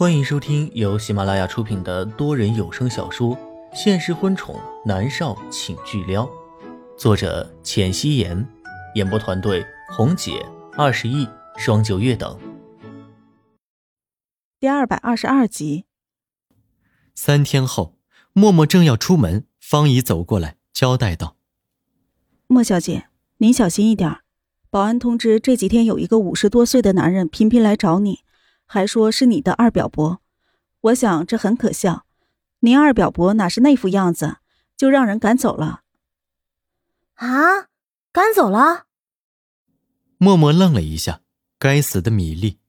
欢迎收听由喜马拉雅出品的多人有声小说《现实婚宠男少请巨撩》，作者：浅汐颜，演播团队：红姐、二十亿、双九月等。第二百二十二集。三天后，默默正要出门，方姨走过来交代道：“莫小姐，您小心一点。保安通知，这几天有一个五十多岁的男人频频来找你。”还说是你的二表伯，我想这很可笑。您二表伯哪是那副样子，就让人赶走了？啊，赶走了？默默愣了一下，该死的米粒！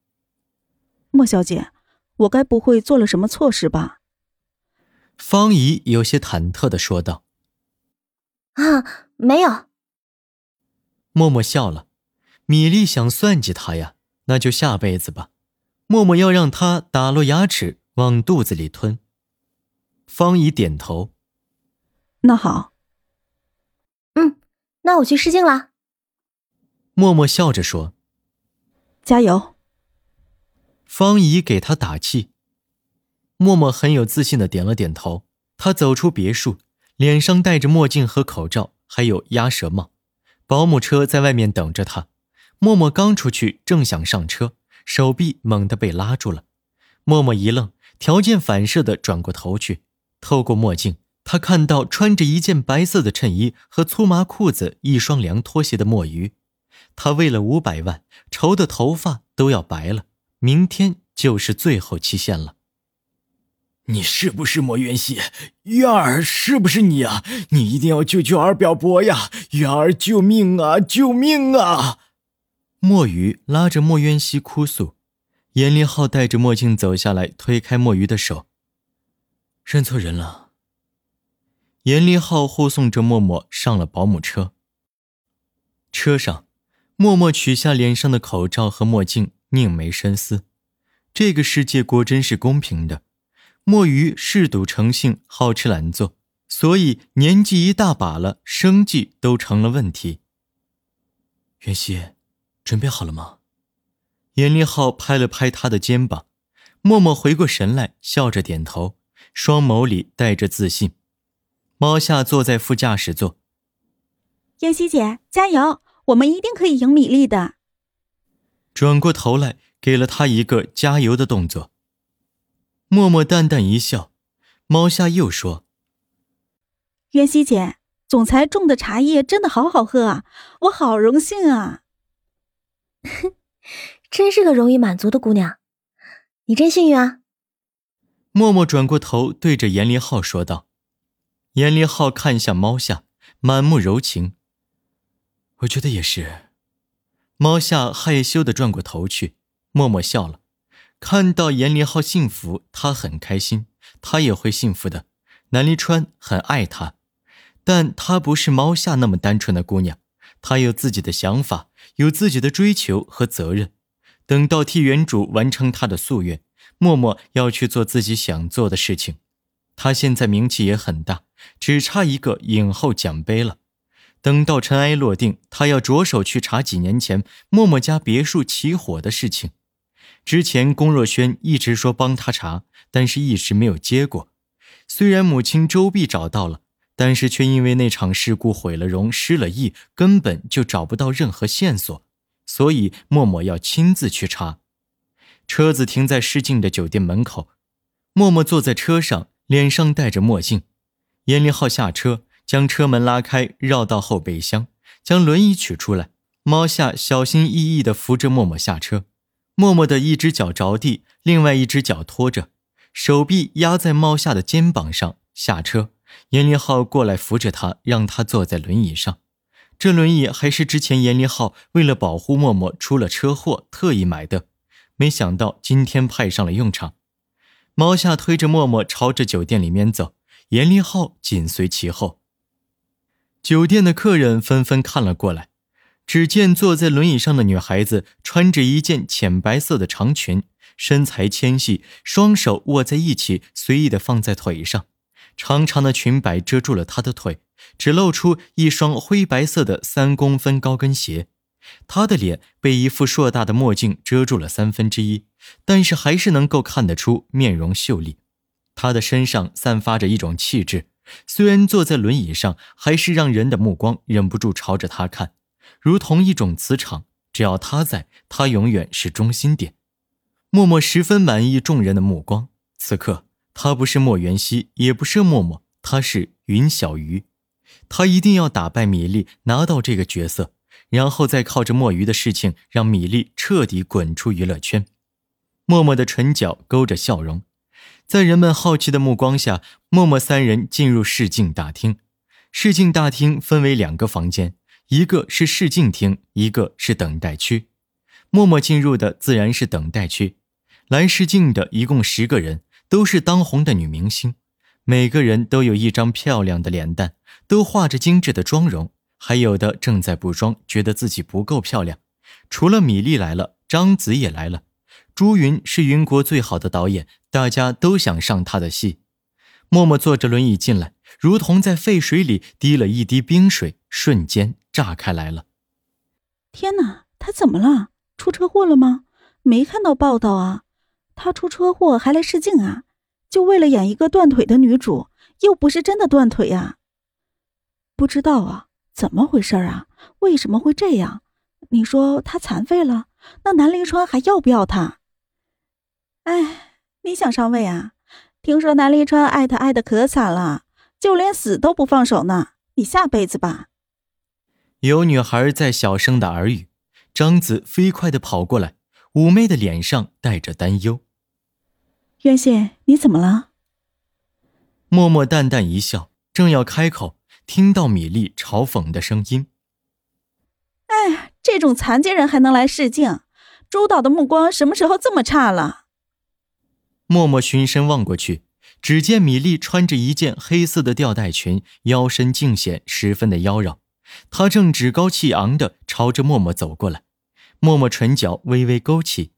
莫小姐，我该不会做了什么错事吧？方怡有些忐忑的说道。啊，没有。默默笑了，米粒想算计他呀，那就下辈子吧。默默要让他打落牙齿往肚子里吞。方怡点头。那好。嗯，那我去试镜了。默默笑着说：“加油。”方怡给他打气。默默很有自信的点了点头。他走出别墅，脸上戴着墨镜和口罩，还有鸭舌帽。保姆车在外面等着他。默默刚出去，正想上车。手臂猛地被拉住了，默默一愣，条件反射地转过头去。透过墨镜，他看到穿着一件白色的衬衣和粗麻裤子、一双凉拖鞋的墨鱼。他为了五百万，愁的头发都要白了。明天就是最后期限了。你是不是莫渊熙？月儿是不是你啊？你一定要救救二表伯呀！月儿，救命啊！救命啊！墨鱼拉着墨渊熙哭诉，严立浩戴着墨镜走下来，推开墨鱼的手。认错人了。严立浩护送着默默上了保姆车。车上，默默取下脸上的口罩和墨镜，拧眉深思。这个世界果真是公平的。墨鱼嗜赌成性，好吃懒做，所以年纪一大把了，生计都成了问题。袁熙。准备好了吗？严立浩拍了拍他的肩膀，默默回过神来，笑着点头，双眸里带着自信。猫夏坐在副驾驶座，妍希姐加油，我们一定可以赢米粒的。转过头来，给了他一个加油的动作。默默淡淡一笑，猫夏又说：“妍希姐，总裁种的茶叶真的好好喝啊，我好荣幸啊。”哼，真是个容易满足的姑娘，你真幸运啊！默默转过头对着严立浩说道。严立浩看向猫夏，满目柔情。我觉得也是。猫夏害羞的转过头去，默默笑了。看到严立浩幸福，他很开心，他也会幸福的。南离川很爱他，但他不是猫夏那么单纯的姑娘。他有自己的想法，有自己的追求和责任。等到替原主完成他的夙愿，默默要去做自己想做的事情。他现在名气也很大，只差一个影后奖杯了。等到尘埃落定，他要着手去查几年前默默家别墅起火的事情。之前龚若轩一直说帮他查，但是一直没有结果。虽然母亲周碧找到了。但是却因为那场事故毁了容、失了忆，根本就找不到任何线索，所以默默要亲自去查。车子停在试镜的酒店门口，默默坐在车上，脸上戴着墨镜。严立浩下车，将车门拉开，绕到后备箱，将轮椅取出来。猫夏小心翼翼地扶着默默下车，默默的一只脚着地，另外一只脚拖着，手臂压在猫夏的肩膀上下车。严立浩过来扶着他，让他坐在轮椅上。这轮椅还是之前严立浩为了保护默默出了车祸特意买的，没想到今天派上了用场。猫夏推着默默朝着酒店里面走，严立浩紧随其后。酒店的客人纷纷看了过来，只见坐在轮椅上的女孩子穿着一件浅白色的长裙，身材纤细，双手握在一起，随意的放在腿上。长长的裙摆遮住了她的腿，只露出一双灰白色的三公分高跟鞋。她的脸被一副硕大的墨镜遮住了三分之一，但是还是能够看得出面容秀丽。他的身上散发着一种气质，虽然坐在轮椅上，还是让人的目光忍不住朝着他看，如同一种磁场。只要他在，他永远是中心点。默默十分满意众人的目光。此刻，他不是莫元熙，也不是默默，他是云小鱼。他一定要打败米粒，拿到这个角色，然后再靠着墨鱼的事情，让米粒彻底滚出娱乐圈。默默的唇角勾着笑容，在人们好奇的目光下，默默三人进入试镜大厅。试镜大厅分为两个房间。一个是试镜厅，一个是等待区。默默进入的自然是等待区。来试镜的一共十个人，都是当红的女明星，每个人都有一张漂亮的脸蛋，都画着精致的妆容，还有的正在补妆，觉得自己不够漂亮。除了米粒来了，章子也来了。朱云是云国最好的导演，大家都想上他的戏。默默坐着轮椅进来，如同在沸水里滴了一滴冰水，瞬间。炸开来了！天哪，他怎么了？出车祸了吗？没看到报道啊！他出车祸还来试镜啊？就为了演一个断腿的女主，又不是真的断腿呀？不知道啊，怎么回事啊？为什么会这样？你说他残废了？那南离川还要不要他？哎，你想上位啊？听说南离川爱他爱的可惨了，就连死都不放手呢。你下辈子吧。有女孩在小声的耳语，张子飞快的跑过来，妩媚的脸上带着担忧。渊羡，你怎么了？默默淡淡一笑，正要开口，听到米粒嘲讽的声音：“哎，这种残疾人还能来试镜？周导的目光什么时候这么差了？”默默循声望过去，只见米粒穿着一件黑色的吊带裙，腰身尽显，十分的妖娆。她正趾高气昂的朝着默默走过来，默默唇角微微勾起。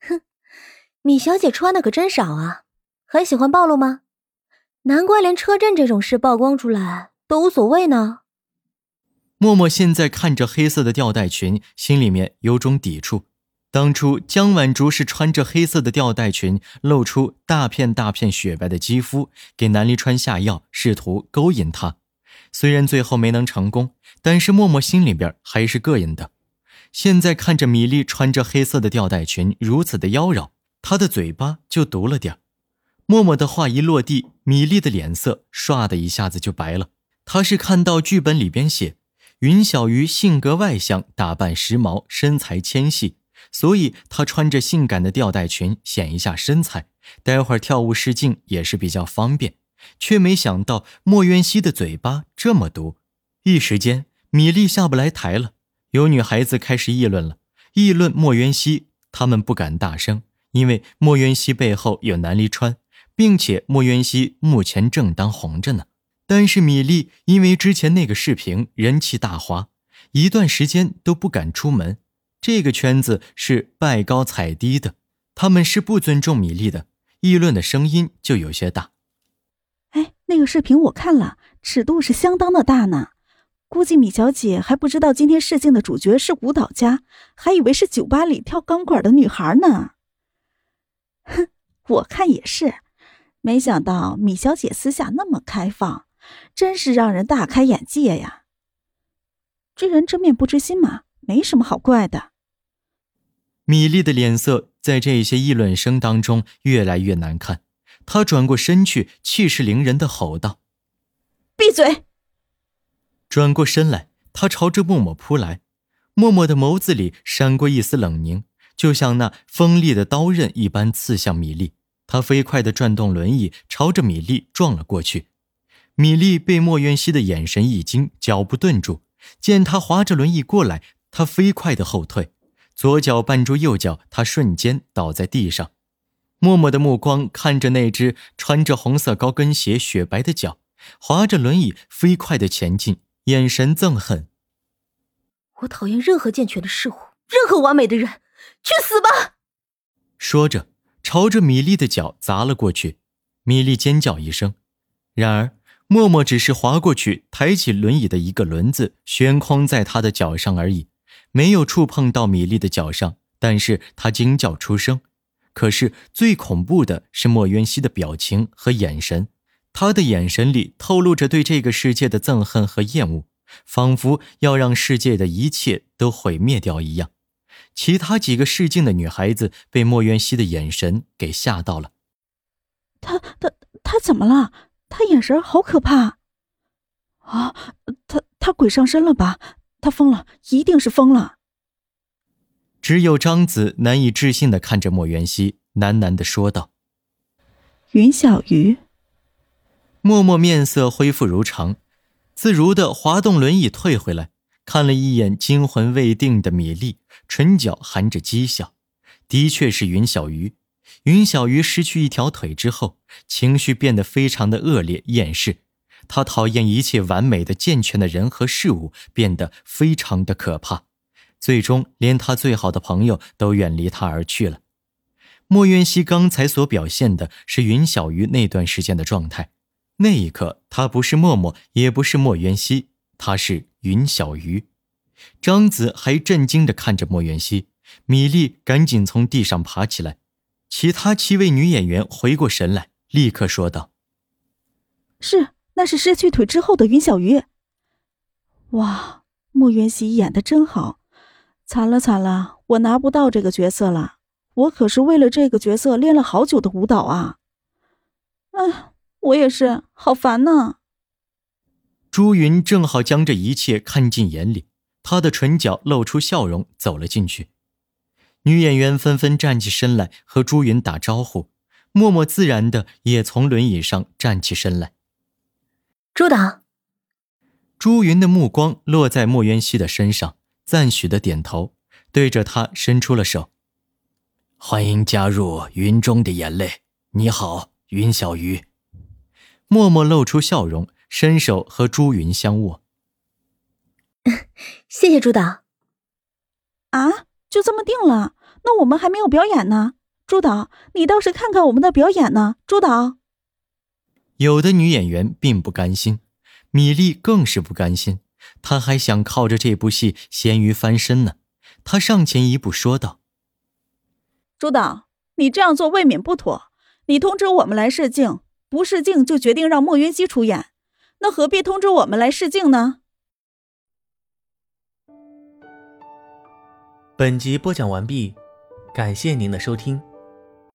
哼，米小姐穿的可真少啊，很喜欢暴露吗？难怪连车震这种事曝光出来都无所谓呢。默默现在看着黑色的吊带裙，心里面有种抵触。当初江婉竹是穿着黑色的吊带裙，露出大片大片雪白的肌肤，给南离川下药，试图勾引他。虽然最后没能成功，但是默默心里边还是膈应的。现在看着米粒穿着黑色的吊带裙如此的妖娆，他的嘴巴就毒了点默默的话一落地，米粒的脸色唰的一下子就白了。他是看到剧本里边写，云小鱼性格外向，打扮时髦，身材纤细，所以她穿着性感的吊带裙显一下身材，待会儿跳舞试镜也是比较方便。却没想到莫渊熙的嘴巴这么毒，一时间米粒下不来台了。有女孩子开始议论了，议论莫渊熙。他们不敢大声，因为莫渊熙背后有南离川，并且莫渊熙目前正当红着呢。但是米粒因为之前那个视频人气大滑，一段时间都不敢出门。这个圈子是拜高踩低的，他们是不尊重米粒的，议论的声音就有些大。哎，那个视频我看了，尺度是相当的大呢。估计米小姐还不知道今天试镜的主角是舞蹈家，还以为是酒吧里跳钢管的女孩呢。哼，我看也是，没想到米小姐私下那么开放，真是让人大开眼界呀。知人知面不知心嘛，没什么好怪的。米粒的脸色在这些议论声当中越来越难看。她转过身去，气势凌人的吼道：“闭嘴！”转过身来，他朝着默默扑来。默默的眸子里闪过一丝冷凝，就像那锋利的刀刃一般刺向米粒。他飞快地转动轮椅，朝着米粒撞了过去。米粒被莫渊熙的眼神一惊，脚步顿住。见他划着轮椅过来，他飞快地后退，左脚绊住右脚，他瞬间倒在地上。默默的目光看着那只穿着红色高跟鞋、雪白的脚，划着轮椅飞快的前进，眼神憎恨。我讨厌任何健全的事物，任何完美的人，去死吧！说着，朝着米粒的脚砸了过去。米粒尖叫一声，然而默默只是滑过去，抬起轮椅的一个轮子，悬空在他的脚上而已。没有触碰到米粒的脚上，但是他惊叫出声。可是最恐怖的是莫渊熙的表情和眼神，他的眼神里透露着对这个世界的憎恨和厌恶，仿佛要让世界的一切都毁灭掉一样。其他几个试镜的女孩子被莫渊熙的眼神给吓到了。他他他怎么了？他眼神好可怕！啊，他他鬼上身了吧？他疯了，一定是疯了。只有张子难以置信的看着莫元熙，喃喃的说道：“云小鱼。”默默面色恢复如常，自如的滑动轮椅退回来，看了一眼惊魂未定的米粒，唇角含着讥笑。的确是云小鱼。云小鱼失去一条腿之后，情绪变得非常的恶劣厌世。他讨厌一切完美的、健全的人和事物，变得非常的可怕。最终，连他最好的朋友都远离他而去了。莫渊熙刚才所表现的是云小鱼那段时间的状态，那一刻他不是默默，也不是莫元熙，他是云小鱼。张子还震惊地看着莫元熙，米粒赶紧从地上爬起来。其他七位女演员回过神来，立刻说道：“是，那是失去腿之后的云小鱼。”哇，莫元熙演的真好。惨了惨了，我拿不到这个角色了。我可是为了这个角色练了好久的舞蹈啊！哎，我也是，好烦呐。朱云正好将这一切看进眼里，她的唇角露出笑容，走了进去。女演员纷纷站起身来和朱云打招呼，默默自然的也从轮椅上站起身来。朱导，朱云的目光落在莫渊熙的身上。赞许的点头，对着他伸出了手。欢迎加入《云中的眼泪》。你好，云小鱼。默默露出笑容，伸手和朱云相握。谢谢朱导。啊，就这么定了？那我们还没有表演呢。朱导，你倒是看看我们的表演呢。朱导，有的女演员并不甘心，米粒更是不甘心。她还想靠着这部戏咸鱼翻身呢。她上前一步说道：“朱导，你这样做未免不妥。你通知我们来试镜，不试镜就决定让莫云熙出演，那何必通知我们来试镜呢？”本集播讲完毕，感谢您的收听。